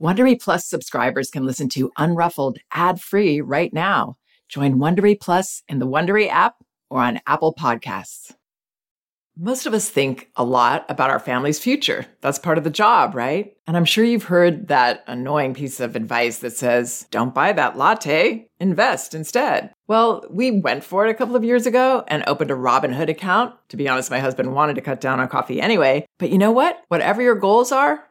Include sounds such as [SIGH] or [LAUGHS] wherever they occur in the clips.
Wondery Plus subscribers can listen to Unruffled ad-free right now. Join Wondery Plus in the Wondery app or on Apple Podcasts. Most of us think a lot about our family's future. That's part of the job, right? And I'm sure you've heard that annoying piece of advice that says, don't buy that latte, invest instead. Well, we went for it a couple of years ago and opened a Robinhood account. To be honest, my husband wanted to cut down on coffee anyway. But you know what? Whatever your goals are,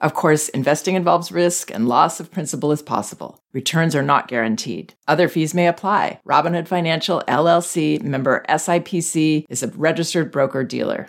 Of course, investing involves risk and loss of principal is possible. Returns are not guaranteed. Other fees may apply. Robinhood Financial LLC member SIPC is a registered broker dealer.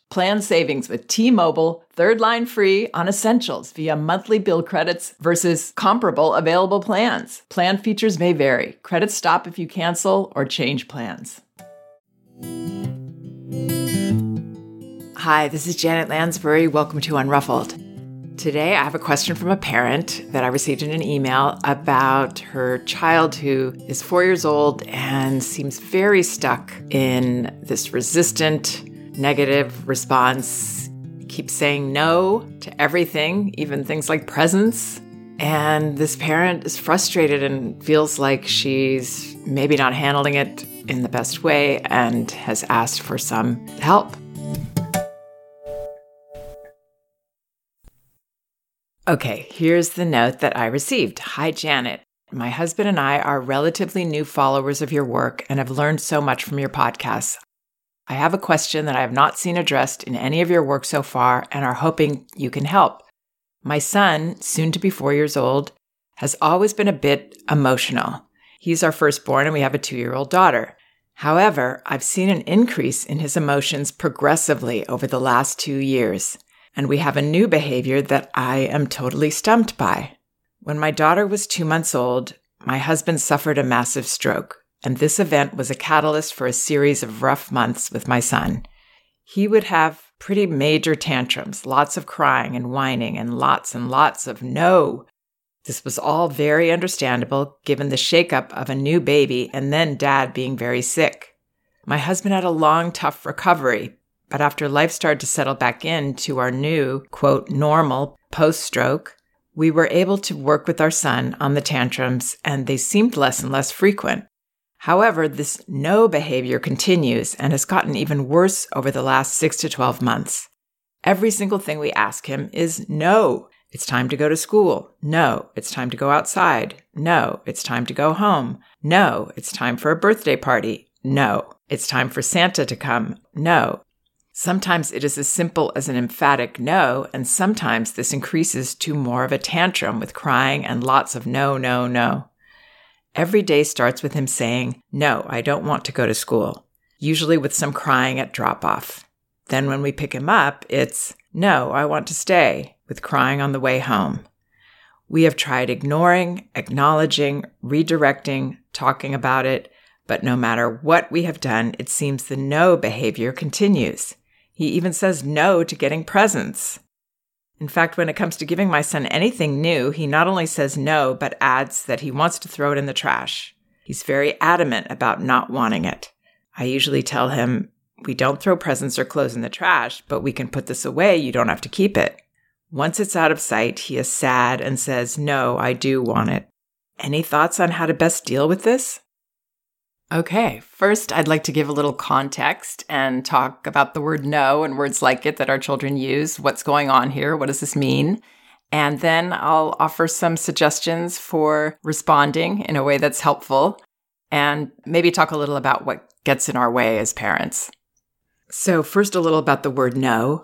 Plan savings with T-Mobile, third line free on essentials via monthly bill credits versus comparable available plans. Plan features may vary. Credits stop if you cancel or change plans. Hi, this is Janet Lansbury. Welcome to Unruffled. Today, I have a question from a parent that I received in an email about her child who is four years old and seems very stuck in this resistant, negative response, keeps saying no to everything, even things like presents. And this parent is frustrated and feels like she's maybe not handling it in the best way and has asked for some help. Okay, here's the note that I received. Hi, Janet. My husband and I are relatively new followers of your work and have learned so much from your podcasts. I have a question that I have not seen addressed in any of your work so far and are hoping you can help. My son, soon to be four years old, has always been a bit emotional. He's our firstborn and we have a two year old daughter. However, I've seen an increase in his emotions progressively over the last two years, and we have a new behavior that I am totally stumped by. When my daughter was two months old, my husband suffered a massive stroke and this event was a catalyst for a series of rough months with my son. He would have pretty major tantrums, lots of crying and whining, and lots and lots of no. This was all very understandable given the shakeup of a new baby and then dad being very sick. My husband had a long, tough recovery, but after life started to settle back into our new, quote, normal post stroke, we were able to work with our son on the tantrums and they seemed less and less frequent. However, this no behavior continues and has gotten even worse over the last six to 12 months. Every single thing we ask him is no. It's time to go to school. No, it's time to go outside. No, it's time to go home. No, it's time for a birthday party. No, it's time for Santa to come. No. Sometimes it is as simple as an emphatic no, and sometimes this increases to more of a tantrum with crying and lots of no, no, no. Every day starts with him saying, No, I don't want to go to school, usually with some crying at drop off. Then when we pick him up, it's, No, I want to stay, with crying on the way home. We have tried ignoring, acknowledging, redirecting, talking about it, but no matter what we have done, it seems the no behavior continues. He even says no to getting presents. In fact, when it comes to giving my son anything new, he not only says no, but adds that he wants to throw it in the trash. He's very adamant about not wanting it. I usually tell him, We don't throw presents or clothes in the trash, but we can put this away. You don't have to keep it. Once it's out of sight, he is sad and says, No, I do want it. Any thoughts on how to best deal with this? Okay, first, I'd like to give a little context and talk about the word no and words like it that our children use. What's going on here? What does this mean? And then I'll offer some suggestions for responding in a way that's helpful and maybe talk a little about what gets in our way as parents. So, first, a little about the word no.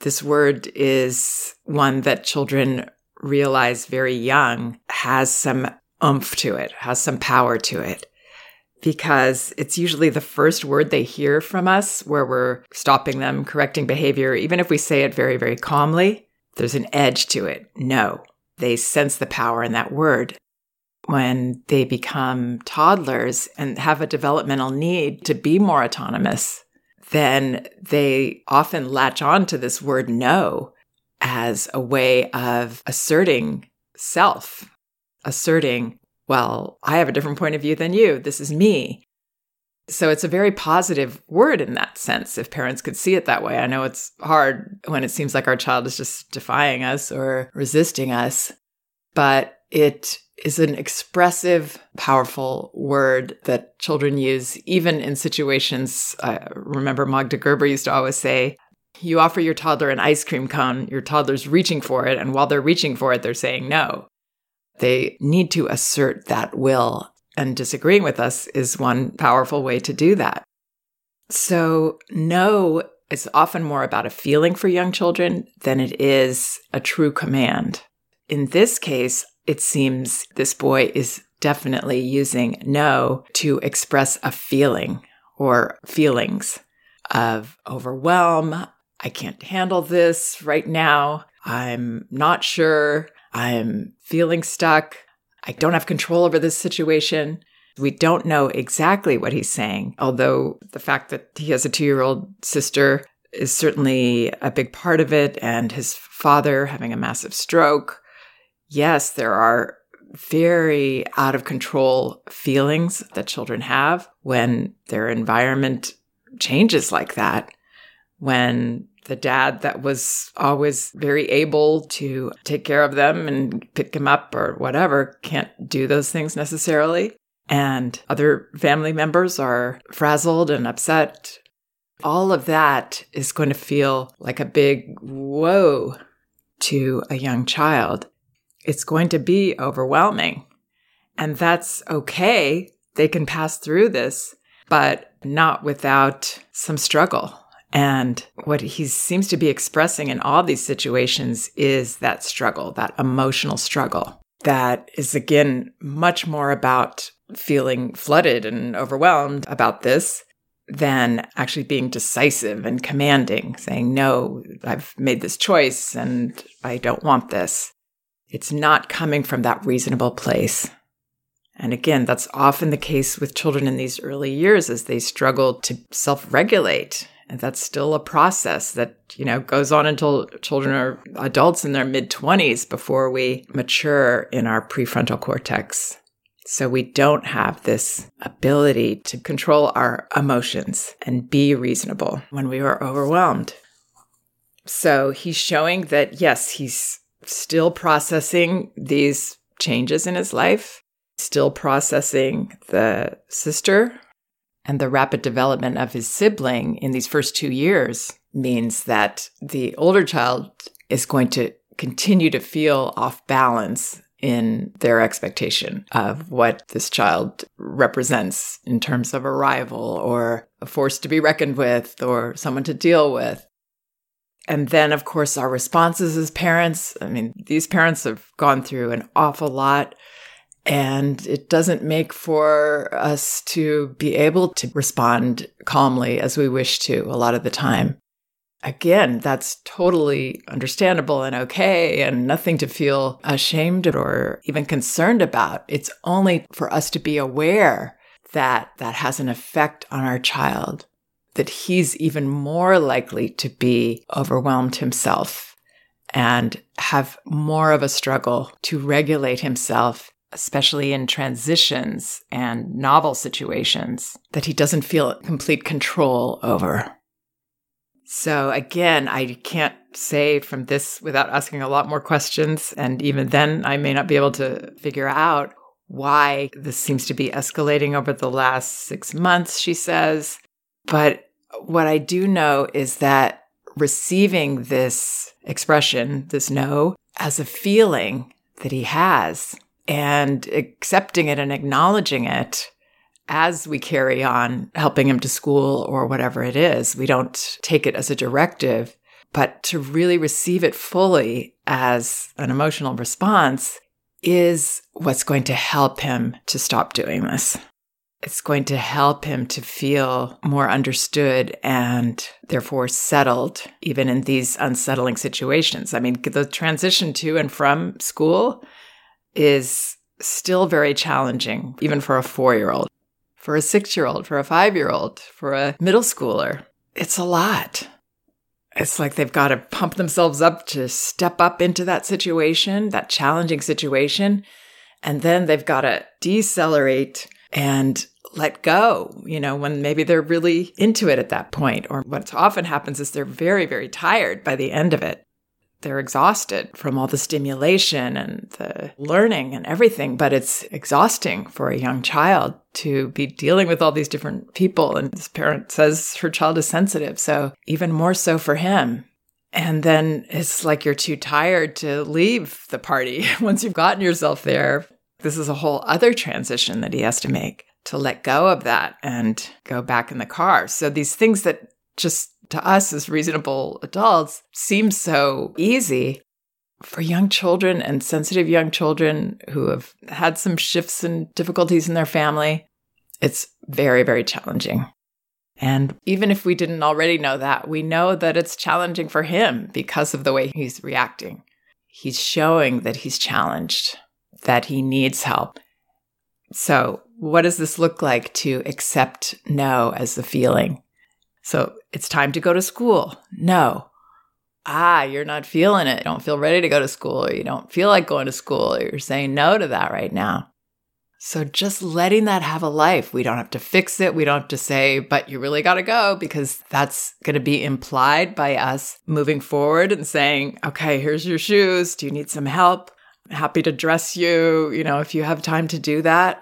This word is one that children realize very young has some oomph to it, has some power to it. Because it's usually the first word they hear from us where we're stopping them, correcting behavior. Even if we say it very, very calmly, there's an edge to it. No, they sense the power in that word. When they become toddlers and have a developmental need to be more autonomous, then they often latch on to this word no as a way of asserting self, asserting, well, I have a different point of view than you. This is me. So it's a very positive word in that sense, if parents could see it that way. I know it's hard when it seems like our child is just defying us or resisting us, but it is an expressive, powerful word that children use even in situations. I remember Magda Gerber used to always say, you offer your toddler an ice cream cone, your toddler's reaching for it, and while they're reaching for it, they're saying no. They need to assert that will, and disagreeing with us is one powerful way to do that. So, no is often more about a feeling for young children than it is a true command. In this case, it seems this boy is definitely using no to express a feeling or feelings of overwhelm, I can't handle this right now. I'm not sure. I'm feeling stuck. I don't have control over this situation. We don't know exactly what he's saying, although the fact that he has a two year old sister is certainly a big part of it, and his father having a massive stroke. Yes, there are very out of control feelings that children have when their environment changes like that when the dad that was always very able to take care of them and pick them up or whatever can't do those things necessarily. And other family members are frazzled and upset. All of that is going to feel like a big whoa to a young child. It's going to be overwhelming. And that's okay. They can pass through this, but not without some struggle and what he seems to be expressing in all these situations is that struggle, that emotional struggle that is again much more about feeling flooded and overwhelmed about this than actually being decisive and commanding, saying, No, I've made this choice and I don't want this. It's not coming from that reasonable place. And again, that's often the case with children in these early years as they struggle to self regulate and that's still a process that, you know, goes on until children are adults in their mid 20s before we mature in our prefrontal cortex. So we don't have this ability to control our emotions and be reasonable when we are overwhelmed. So he's showing that, yes, he's still processing these changes in his life, still processing the sister and the rapid development of his sibling in these first two years means that the older child is going to continue to feel off balance in their expectation of what this child represents in terms of a rival or a force to be reckoned with or someone to deal with. And then, of course, our responses as parents. I mean, these parents have gone through an awful lot and it doesn't make for us to be able to respond calmly as we wish to a lot of the time. Again, that's totally understandable and okay, and nothing to feel ashamed or even concerned about. It's only for us to be aware that that has an effect on our child, that he's even more likely to be overwhelmed himself and have more of a struggle to regulate himself especially in transitions and novel situations, that he doesn't feel complete control over. So, again, I can't say from this without asking a lot more questions. And even then, I may not be able to figure out why this seems to be escalating over the last six months, she says. But what I do know is that receiving this expression, this no, as a feeling that he has and accepting it and acknowledging it as we carry on helping him to school or whatever it is. We don't take it as a directive, But to really receive it fully as an emotional response is what's going to help him to stop doing this. It's going to help him to feel more understood and therefore settled, even in these unsettling situations. I mean, the transition to and from school is still very challenging, even for a four year old, for a six year old, for a five year old, for a middle schooler. It's a lot. It's like they've got to pump themselves up to step up into that situation, that challenging situation. And then they've got to decelerate and let go, you know, when maybe they're really into it at that point. Or what often happens is they're very, very tired by the end of it. They're exhausted from all the stimulation and the learning and everything, but it's exhausting for a young child to be dealing with all these different people. And this parent says her child is sensitive. So even more so for him. And then it's like you're too tired to leave the party [LAUGHS] once you've gotten yourself there. This is a whole other transition that he has to make to let go of that and go back in the car. So these things that just to us as reasonable adults seems so easy for young children and sensitive young children who have had some shifts and difficulties in their family. It's very, very challenging. And even if we didn't already know that, we know that it's challenging for him because of the way he's reacting. He's showing that he's challenged, that he needs help. So, what does this look like to accept no as the feeling? So, it's time to go to school. No. Ah, you're not feeling it. You don't feel ready to go to school, or you don't feel like going to school, or you're saying no to that right now. So, just letting that have a life. We don't have to fix it. We don't have to say, but you really got to go, because that's going to be implied by us moving forward and saying, okay, here's your shoes. Do you need some help? happy to dress you, you know, if you have time to do that.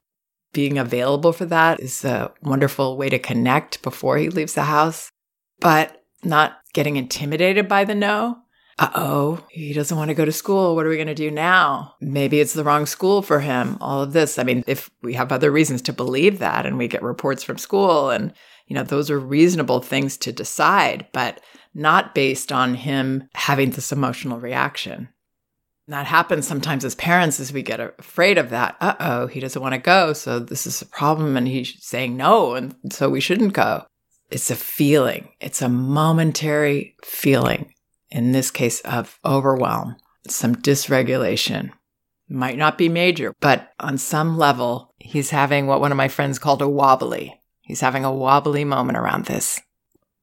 Being available for that is a wonderful way to connect before he leaves the house, but not getting intimidated by the no. Uh oh, he doesn't want to go to school. What are we going to do now? Maybe it's the wrong school for him. All of this. I mean, if we have other reasons to believe that and we get reports from school and, you know, those are reasonable things to decide, but not based on him having this emotional reaction that happens sometimes as parents as we get afraid of that. Uh oh, he doesn't want to go. So this is a problem. And he's saying no. And so we shouldn't go. It's a feeling, it's a momentary feeling, in this case of overwhelm, some dysregulation. Might not be major, but on some level, he's having what one of my friends called a wobbly. He's having a wobbly moment around this.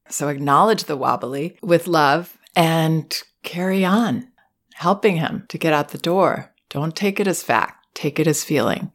So acknowledge the wobbly with love and carry on helping him to get out the door. Don't take it as fact, take it as feeling.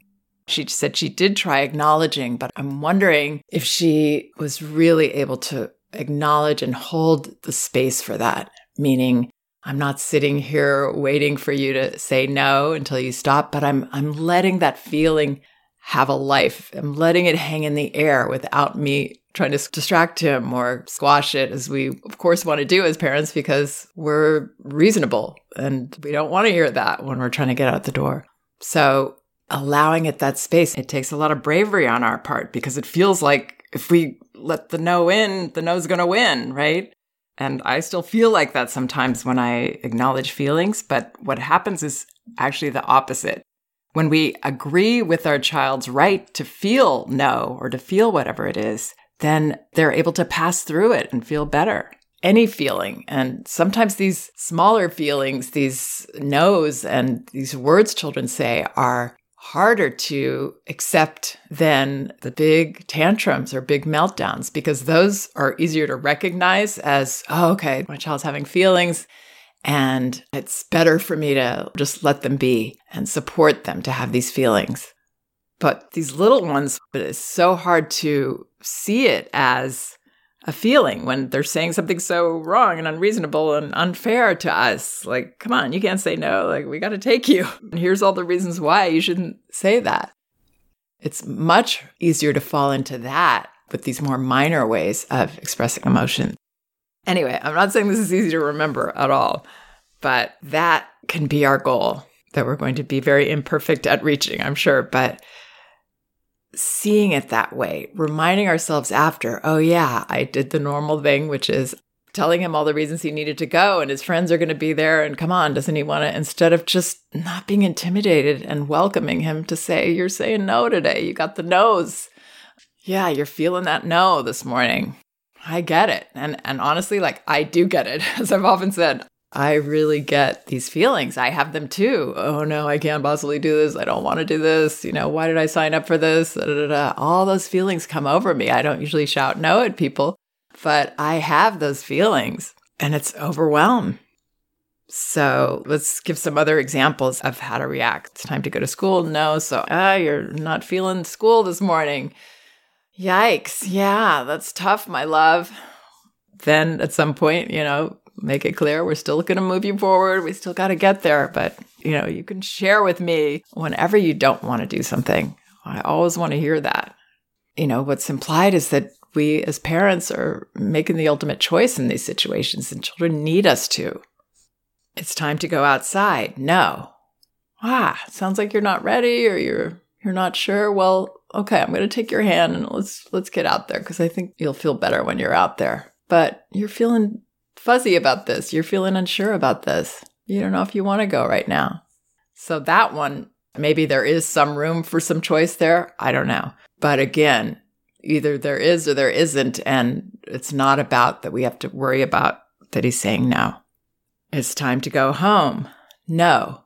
She said she did try acknowledging, but I'm wondering if she was really able to acknowledge and hold the space for that, meaning I'm not sitting here waiting for you to say no until you stop, but I'm I'm letting that feeling have a life. I'm letting it hang in the air without me trying to distract him or squash it, as we, of course, want to do as parents because we're reasonable and we don't want to hear that when we're trying to get out the door. So, allowing it that space, it takes a lot of bravery on our part because it feels like if we let the no in, the no's going to win, right? And I still feel like that sometimes when I acknowledge feelings. But what happens is actually the opposite. When we agree with our child's right to feel no or to feel whatever it is, then they're able to pass through it and feel better. Any feeling. And sometimes these smaller feelings, these no's and these words children say are harder to accept than the big tantrums or big meltdowns because those are easier to recognize as, oh, okay, my child's having feelings. And it's better for me to just let them be and support them to have these feelings. But these little ones, it's so hard to see it as a feeling when they're saying something so wrong and unreasonable and unfair to us. Like, come on, you can't say no. Like, we got to take you. [LAUGHS] And here's all the reasons why you shouldn't say that. It's much easier to fall into that with these more minor ways of expressing emotion. Anyway, I'm not saying this is easy to remember at all, but that can be our goal that we're going to be very imperfect at reaching, I'm sure. But seeing it that way, reminding ourselves after, oh, yeah, I did the normal thing, which is telling him all the reasons he needed to go and his friends are going to be there and come on, doesn't he want to? Instead of just not being intimidated and welcoming him to say, You're saying no today. You got the nose. Yeah, you're feeling that no this morning. I get it. And and honestly, like I do get it. [LAUGHS] As I've often said, I really get these feelings. I have them too. Oh no, I can't possibly do this. I don't want to do this. You know, why did I sign up for this? Da, da, da. All those feelings come over me. I don't usually shout no at people, but I have those feelings and it's overwhelm. So let's give some other examples of how to react. It's time to go to school. No. So, ah, you're not feeling school this morning. Yikes. Yeah, that's tough, my love. Then at some point, you know, make it clear we're still going to move you forward. We still got to get there. But, you know, you can share with me whenever you don't want to do something. I always want to hear that. You know, what's implied is that we as parents are making the ultimate choice in these situations and children need us to. It's time to go outside. No. Ah, sounds like you're not ready or you're you're not sure. Well, okay, I'm going to take your hand and let's let's get out there because I think you'll feel better when you're out there. But you're feeling fuzzy about this. You're feeling unsure about this. You don't know if you want to go right now. So that one, maybe there is some room for some choice there. I don't know. But again, either there is or there isn't. And it's not about that we have to worry about that he's saying no. It's time to go home. No.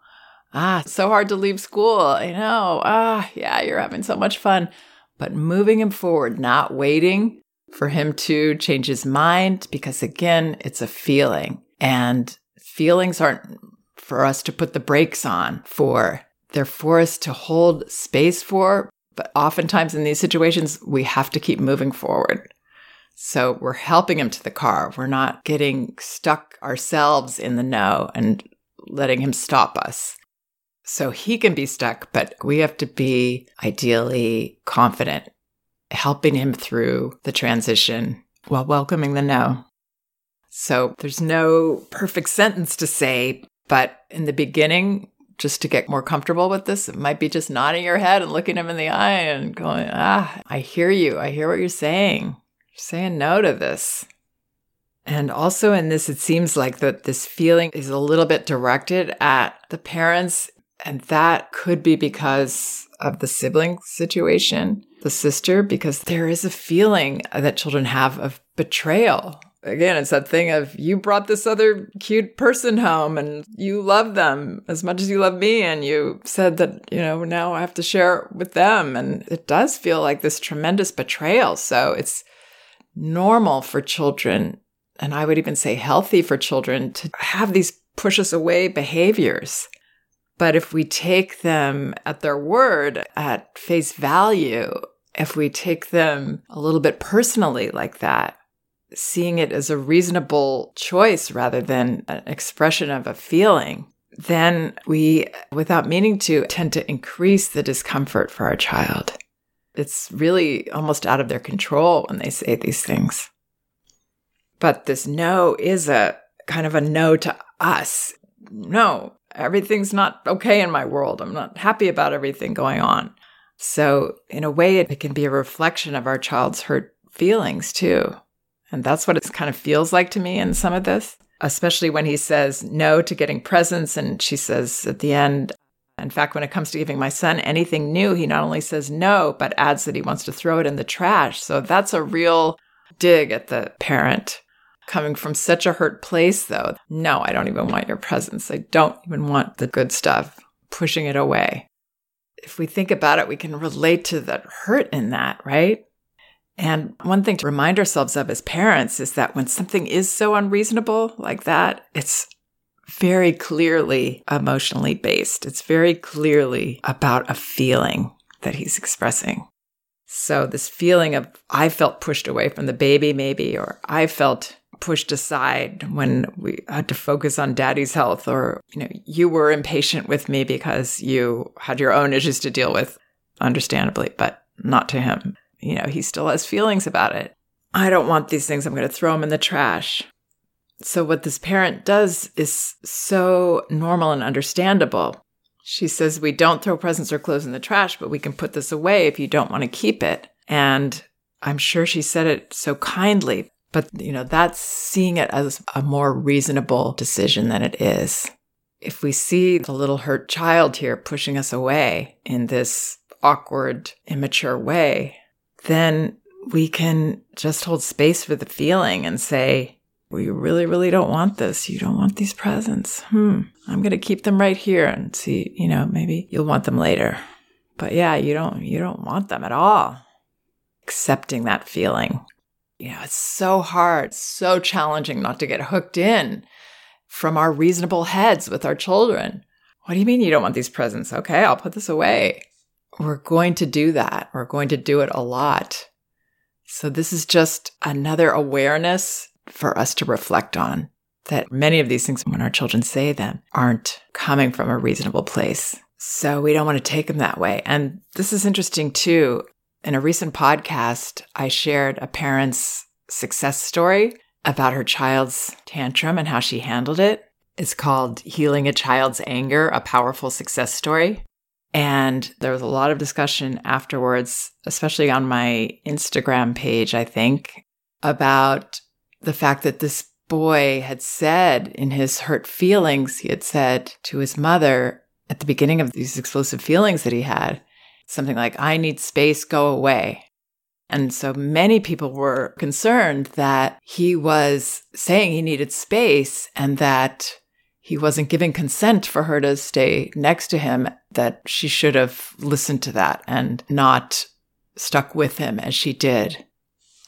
Ah, so hard to leave school. I know. Ah, yeah, you're having so much fun. But moving him forward, not waiting for him to change his mind, because again, it's a feeling. And feelings aren't for us to put the brakes on for. They're for us to hold space for. But oftentimes in these situations, we have to keep moving forward. So we're helping him to the car. We're not getting stuck ourselves in the no and letting him stop us. So he can be stuck, but we have to be ideally confident, helping him through the transition while welcoming the no. So there's no perfect sentence to say, but in the beginning, just to get more comfortable with this, it might be just nodding your head and looking him in the eye and going, Ah, I hear you. I hear what you're saying. You're saying no to this. And also in this, it seems like that this feeling is a little bit directed at the parents and that could be because of the sibling situation, the sister, because there is a feeling that children have of betrayal. Again, it's that thing of you brought this other cute person home and you love them as much as you love me. And you said that, you know, now I have to share it with them. And it does feel like this tremendous betrayal. So it's normal for children, and I would even say healthy for children, to have these push us away behaviors. But if we take them at their word, at face value, if we take them a little bit personally like that, seeing it as a reasonable choice rather than an expression of a feeling, then we, without meaning to, tend to increase the discomfort for our child. It's really almost out of their control when they say these things. But this no is a kind of a no to us. No, everything's not okay in my world. I'm not happy about everything going on. So, in a way, it can be a reflection of our child's hurt feelings too. And that's what it kind of feels like to me in some of this, especially when he says no to getting presents. And she says at the end, in fact, when it comes to giving my son anything new, he not only says no, but adds that he wants to throw it in the trash. So that's a real dig at the parent coming from such a hurt place, though. No, I don't even want your presence. I don't even want the good stuff, pushing it away. If we think about it, we can relate to the hurt in that, right? And one thing to remind ourselves of as parents is that when something is so unreasonable like that, it's very clearly emotionally based. It's very clearly about a feeling that he's expressing. So, this feeling of I felt pushed away from the baby, maybe, or I felt pushed aside when we had to focus on daddy's health or you know you were impatient with me because you had your own issues to deal with understandably but not to him. You know he still has feelings about it. I don't want these things. I'm going to throw them in the trash. So what this parent does is so normal and understandable. She says we don't throw presents or clothes in the trash but we can put this away if you don't want to keep it. And i'm sure she said it so kindly But, you know, that's seeing it as a more reasonable decision than it is. If we see the little hurt child here pushing us away in this awkward, immature way, then we can just hold space for the feeling and say, you really, really don't want this. You don't want these presents. Hmm. I'm going to keep them right here and see, you know, maybe you'll want them later. But yeah, you don't, you don't want them at all. Accepting that feeling. You know, it's so hard, so challenging not to get hooked in from our reasonable heads with our children. What do you mean you don't want these presents? Okay, I'll put this away. We're going to do that. We're going to do it a lot. So, this is just another awareness for us to reflect on that many of these things, when our children say them, aren't coming from a reasonable place. So, we don't want to take them that way. And this is interesting too. In a recent podcast, I shared a parent's success story about her child's tantrum and how she handled it. It's called Healing a Child's Anger, a powerful success story. And there was a lot of discussion afterwards, especially on my Instagram page, I think, about the fact that this boy had said in his hurt feelings, he had said to his mother at the beginning of these explosive feelings that he had, something like, I need space, go away. And so many people were concerned that he was saying he needed space and that he wasn't giving consent for her to stay next to him, that she should have listened to that and not stuck with him as she did.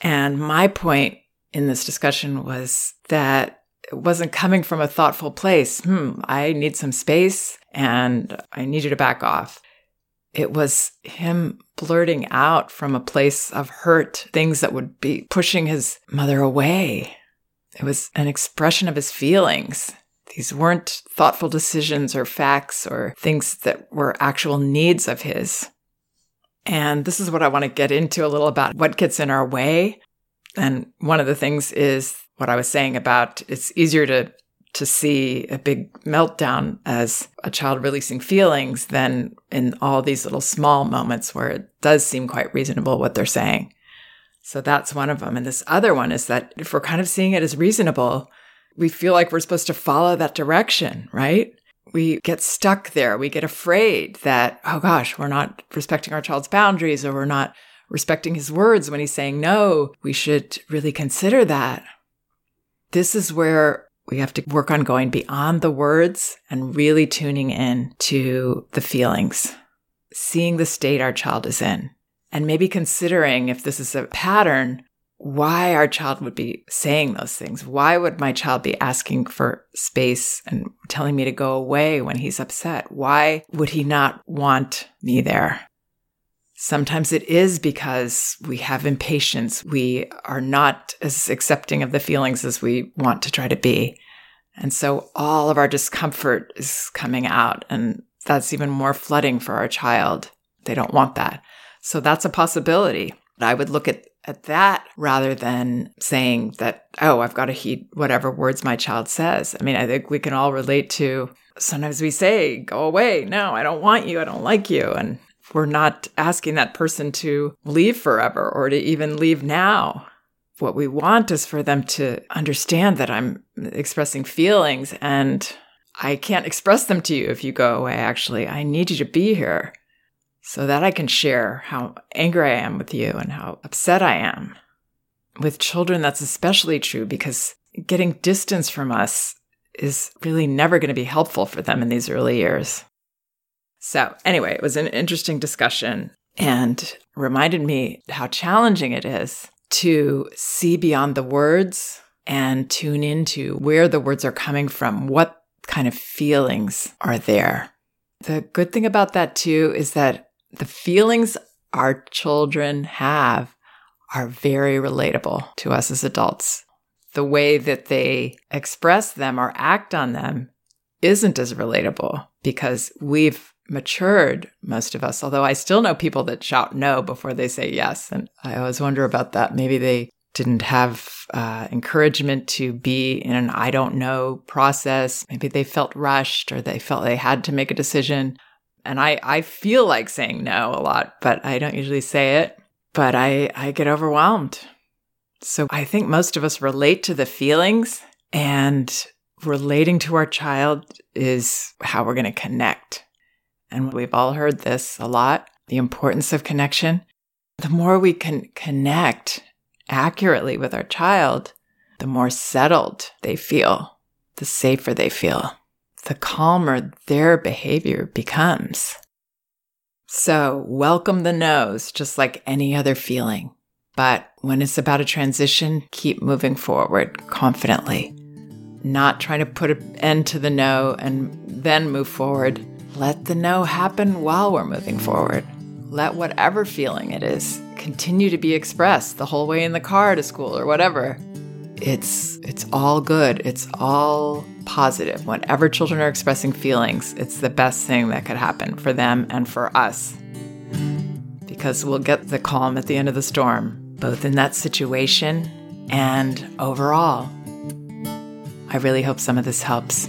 And my point in this discussion was that it wasn't coming from a thoughtful place. Hmm, I need some space and I need you to back off. It was him blurting out from a place of hurt, things that would be pushing his mother away. It was an expression of his feelings. These weren't thoughtful decisions or facts or things that were actual needs of his. And this is what I want to get into a little about what gets in our way. And one of the things is what I was saying about it's easier to to see a big meltdown as a child releasing feelings than in all these little small moments where it does seem quite reasonable what they're saying. So that's one of them. And this other one is that if we're kind of seeing it as reasonable, we feel like we're supposed to follow that direction, right? We get stuck there. We get afraid that, oh gosh, we're not respecting our child's boundaries or we're not respecting his words when he's saying no. We should really consider that. This is where we have to work on going beyond the words and really tuning in to the feelings, seeing the state our child is in, and maybe considering if this is a pattern why our child would be saying those things. Why would my child be asking for space and telling me to go away when he's upset? Why would he not want me there? Sometimes it is because we have impatience. We are not as accepting of the feelings as we want to try to be. And so all of our discomfort is coming out, and that's even more flooding for our child. They don't want that. So that's a possibility. I would look at at that rather than saying that, oh, I've got to heed whatever words my child says. I mean, I think we can all relate to sometimes we say, go away. No, I don't want you. I don't like you. And we're not asking that person to leave forever or to even leave now. What we want is for them to understand that I'm expressing feelings and I can't express them to you if you go away. Actually, I need you to be here so that I can share how angry I am with you and how upset I am. With children, that's especially true because getting distance from us is really never going to be helpful for them in these early years. So, anyway, it was an interesting discussion and reminded me how challenging it is to see beyond the words and tune into where the words are coming from, what kind of feelings are there. The good thing about that, too, is that the feelings our children have are very relatable to us as adults. The way that they express them or act on them isn't as relatable because we've matured, most of us. Although I still know people that shout no before they say yes. And I always wonder about that. Maybe they didn't have uh, encouragement to be in an I don't know process. Maybe they felt rushed or they felt they had to make a decision. And I, I feel like saying no a lot, but I don't usually say it. But I, I get overwhelmed. So I think most of us relate to the feelings, and relating to our child is how we're going to connect. And we've all heard this a lot the importance of connection. The more we can connect accurately with our child, the more settled they feel, the safer they feel, the calmer their behavior becomes. So, welcome the no's just like any other feeling. But when it's about a transition, keep moving forward confidently. Not trying to put an end to the no and then move forward. Let the no happen while we're moving forward. Let whatever feeling it is continue to be expressed the whole way in the car to school or whatever. It's it's all good. It's all positive. Whenever children are expressing feelings, it's the best thing that could happen for them and for us. Because we'll get the calm at the end of the storm, both in that situation and overall. I really hope some of this helps.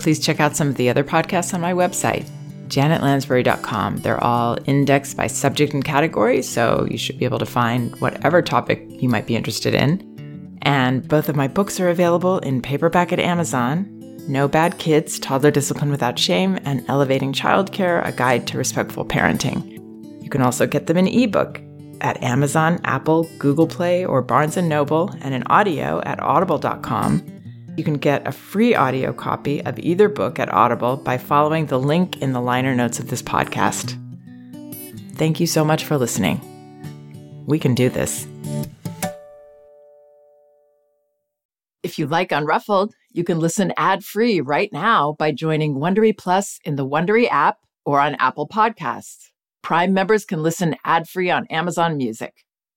Please check out some of the other podcasts on my website, janetlansbury.com. They're all indexed by subject and category, so you should be able to find whatever topic you might be interested in. And both of my books are available in paperback at Amazon No Bad Kids Toddler Discipline Without Shame, and Elevating Childcare A Guide to Respectful Parenting. You can also get them in ebook at Amazon, Apple, Google Play, or Barnes & Noble, and in audio at audible.com. You can get a free audio copy of either book at Audible by following the link in the liner notes of this podcast. Thank you so much for listening. We can do this. If you like Unruffled, you can listen ad-free right now by joining Wondery Plus in the Wondery app or on Apple Podcasts. Prime members can listen ad-free on Amazon Music.